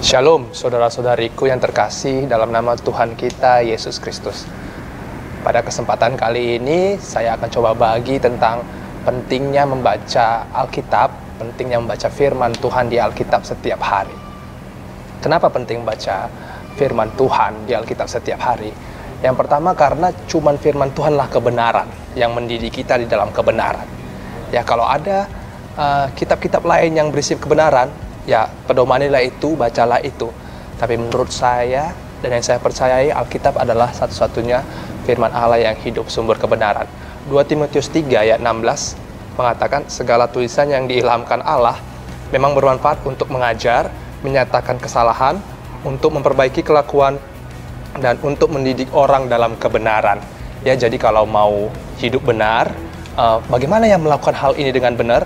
Shalom, saudara-saudariku yang terkasih dalam nama Tuhan kita Yesus Kristus. Pada kesempatan kali ini, saya akan coba bagi tentang pentingnya membaca Alkitab, pentingnya membaca firman Tuhan di Alkitab setiap hari. Kenapa penting membaca firman Tuhan di Alkitab setiap hari? Yang pertama karena cuman firman Tuhanlah kebenaran yang mendidik kita di dalam kebenaran. Ya kalau ada uh, kitab-kitab uh, lain yang berisi kebenaran, ya pedomanilah itu, bacalah itu. Tapi menurut saya dan yang saya percayai Alkitab adalah satu-satunya firman Allah yang hidup sumber kebenaran. 2 Timotius 3 ayat 16 mengatakan segala tulisan yang diilhamkan Allah memang bermanfaat untuk mengajar, menyatakan kesalahan, untuk memperbaiki kelakuan dan untuk mendidik orang dalam kebenaran. Ya, jadi kalau mau hidup benar, uh, bagaimana yang melakukan hal ini dengan benar?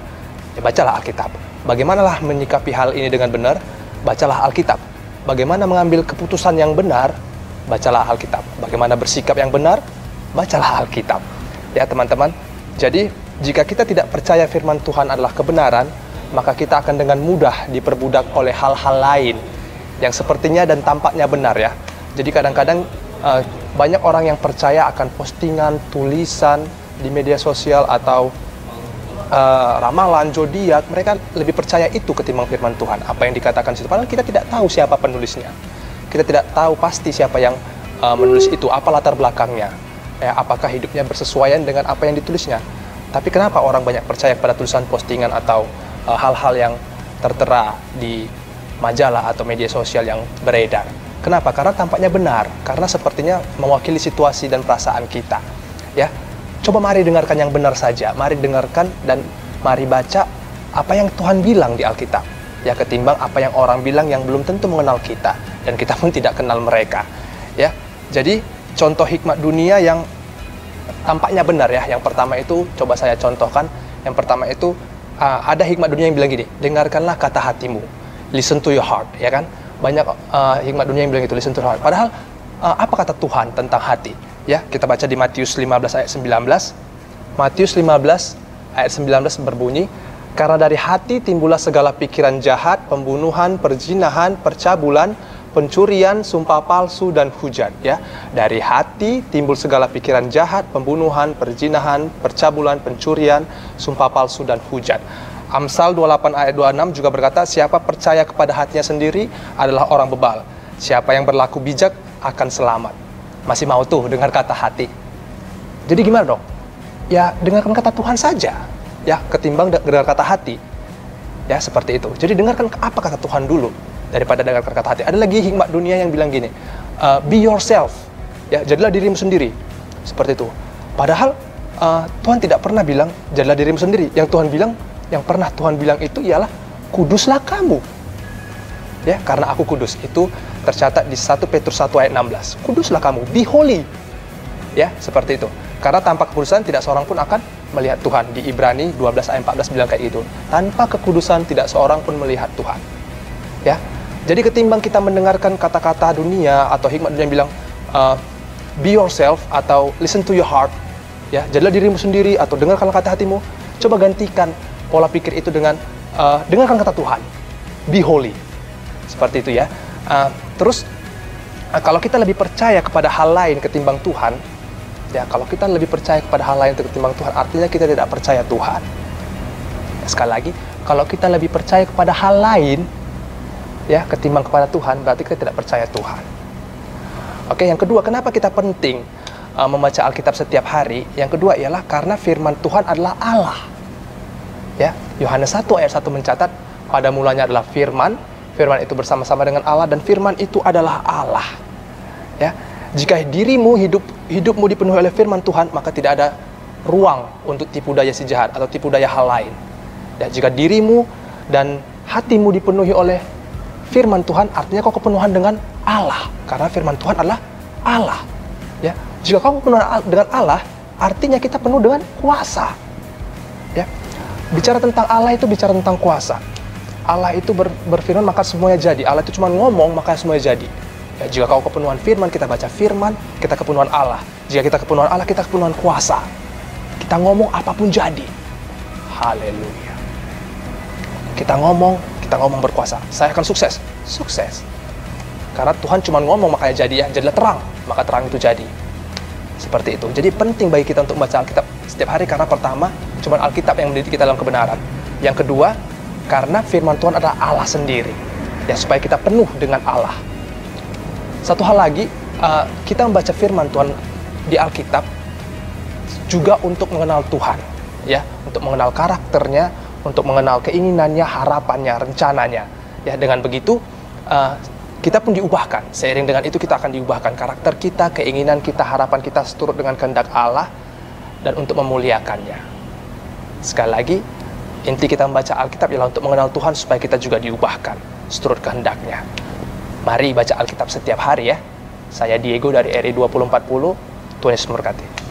Ya, bacalah Alkitab. Bagaimanalah menyikapi hal ini dengan benar? Bacalah Alkitab. Bagaimana mengambil keputusan yang benar? Bacalah Alkitab. Bagaimana bersikap yang benar? Bacalah Alkitab. Ya, teman-teman. Jadi, jika kita tidak percaya firman Tuhan adalah kebenaran, maka kita akan dengan mudah diperbudak oleh hal-hal lain yang sepertinya dan tampaknya benar ya jadi kadang-kadang uh, banyak orang yang percaya akan postingan, tulisan di media sosial atau uh, ramalan, zodiak, mereka lebih percaya itu ketimbang firman Tuhan. Apa yang dikatakan situ, padahal kita tidak tahu siapa penulisnya. Kita tidak tahu pasti siapa yang uh, menulis itu, apa latar belakangnya, ya, apakah hidupnya bersesuaian dengan apa yang ditulisnya. Tapi kenapa orang banyak percaya pada tulisan postingan atau hal-hal uh, yang tertera di majalah atau media sosial yang beredar? Kenapa? Karena tampaknya benar, karena sepertinya mewakili situasi dan perasaan kita. Ya, coba mari dengarkan yang benar saja. Mari dengarkan dan mari baca apa yang Tuhan bilang di Alkitab. Ya, ketimbang apa yang orang bilang yang belum tentu mengenal kita dan kita pun tidak kenal mereka. Ya, jadi contoh hikmat dunia yang tampaknya benar ya. Yang pertama itu coba saya contohkan. Yang pertama itu uh, ada hikmat dunia yang bilang gini, dengarkanlah kata hatimu. Listen to your heart, ya kan? banyak uh, hikmat dunia yang bilang itu listen to heart. Padahal uh, apa kata Tuhan tentang hati? Ya, kita baca di Matius 15 ayat 19. Matius 15 ayat 19 berbunyi, karena dari hati timbullah segala pikiran jahat, pembunuhan, perzinahan, percabulan, pencurian, sumpah palsu dan hujat ya. Dari hati timbul segala pikiran jahat, pembunuhan, perzinahan, percabulan, pencurian, sumpah palsu dan hujat. Amsal 28 ayat 26 juga berkata, siapa percaya kepada hatinya sendiri adalah orang bebal. Siapa yang berlaku bijak akan selamat. Masih mau tuh dengar kata hati. Jadi gimana dong? Ya dengarkan kata Tuhan saja. Ya ketimbang dengar kata hati. Ya seperti itu. Jadi dengarkan apa kata Tuhan dulu daripada dengarkan kata hati. Ada lagi hikmat dunia yang bilang gini, uh, be yourself. Ya jadilah dirimu sendiri. Seperti itu. Padahal uh, Tuhan tidak pernah bilang jadilah dirimu sendiri. Yang Tuhan bilang yang pernah Tuhan bilang itu ialah kuduslah kamu. Ya, karena aku kudus. Itu tercatat di 1 Petrus 1 ayat 16. Kuduslah kamu, be holy. Ya, seperti itu. Karena tanpa kekudusan tidak seorang pun akan melihat Tuhan. Di Ibrani 12 ayat 14 bilang kayak gitu. Tanpa kekudusan tidak seorang pun melihat Tuhan. Ya. Jadi ketimbang kita mendengarkan kata-kata dunia atau hikmat dunia yang bilang uh, be yourself atau listen to your heart, ya, jadilah dirimu sendiri atau dengarkan kata hatimu, coba gantikan pola pikir itu dengan uh, dengarkan kata Tuhan. Be holy. Seperti itu ya. Uh, terus uh, kalau kita lebih percaya kepada hal lain ketimbang Tuhan, ya kalau kita lebih percaya kepada hal lain ketimbang Tuhan, artinya kita tidak percaya Tuhan. Ya, sekali lagi, kalau kita lebih percaya kepada hal lain, ya ketimbang kepada Tuhan, berarti kita tidak percaya Tuhan. Oke, yang kedua, kenapa kita penting uh, membaca Alkitab setiap hari? Yang kedua ialah karena firman Tuhan adalah Allah. Ya, Yohanes 1 ayat 1 mencatat pada mulanya adalah firman, firman itu bersama-sama dengan Allah dan firman itu adalah Allah. Ya. Jika dirimu hidup hidupmu dipenuhi oleh firman Tuhan, maka tidak ada ruang untuk tipu daya si jahat atau tipu daya hal lain. Ya, jika dirimu dan hatimu dipenuhi oleh firman Tuhan, artinya kau kepenuhan dengan Allah, karena firman Tuhan adalah Allah. Ya, jika kau kepenuhan dengan Allah, artinya kita penuh dengan kuasa. Ya, Bicara tentang Allah itu bicara tentang kuasa. Allah itu ber, berfirman maka semuanya jadi. Allah itu cuma ngomong maka semuanya jadi. Ya, jika kau kepenuhan firman, kita baca firman, kita kepenuhan Allah. Jika kita kepenuhan Allah, kita kepenuhan kuasa. Kita ngomong apa pun jadi. Haleluya. Kita ngomong, kita ngomong berkuasa, saya akan sukses. Sukses. Karena Tuhan cuma ngomong makanya jadi ya, jadilah terang, maka terang itu jadi. Seperti itu. Jadi penting bagi kita untuk membaca Alkitab setiap hari karena pertama, cuma Alkitab yang mendidik kita dalam kebenaran. Yang kedua, karena firman Tuhan adalah Allah sendiri. Ya, supaya kita penuh dengan Allah. Satu hal lagi, uh, kita membaca firman Tuhan di Alkitab juga untuk mengenal Tuhan, ya, untuk mengenal karakternya, untuk mengenal keinginannya, harapannya, rencananya. Ya, dengan begitu uh, kita pun diubahkan. Seiring dengan itu kita akan diubahkan karakter kita, keinginan kita, harapan kita seturut dengan kehendak Allah dan untuk memuliakannya. Sekali lagi, inti kita membaca Alkitab ialah untuk mengenal Tuhan supaya kita juga diubahkan seturut kehendaknya. Mari baca Alkitab setiap hari ya. Saya Diego dari RI 2040. Tuhan Yesus memberkati.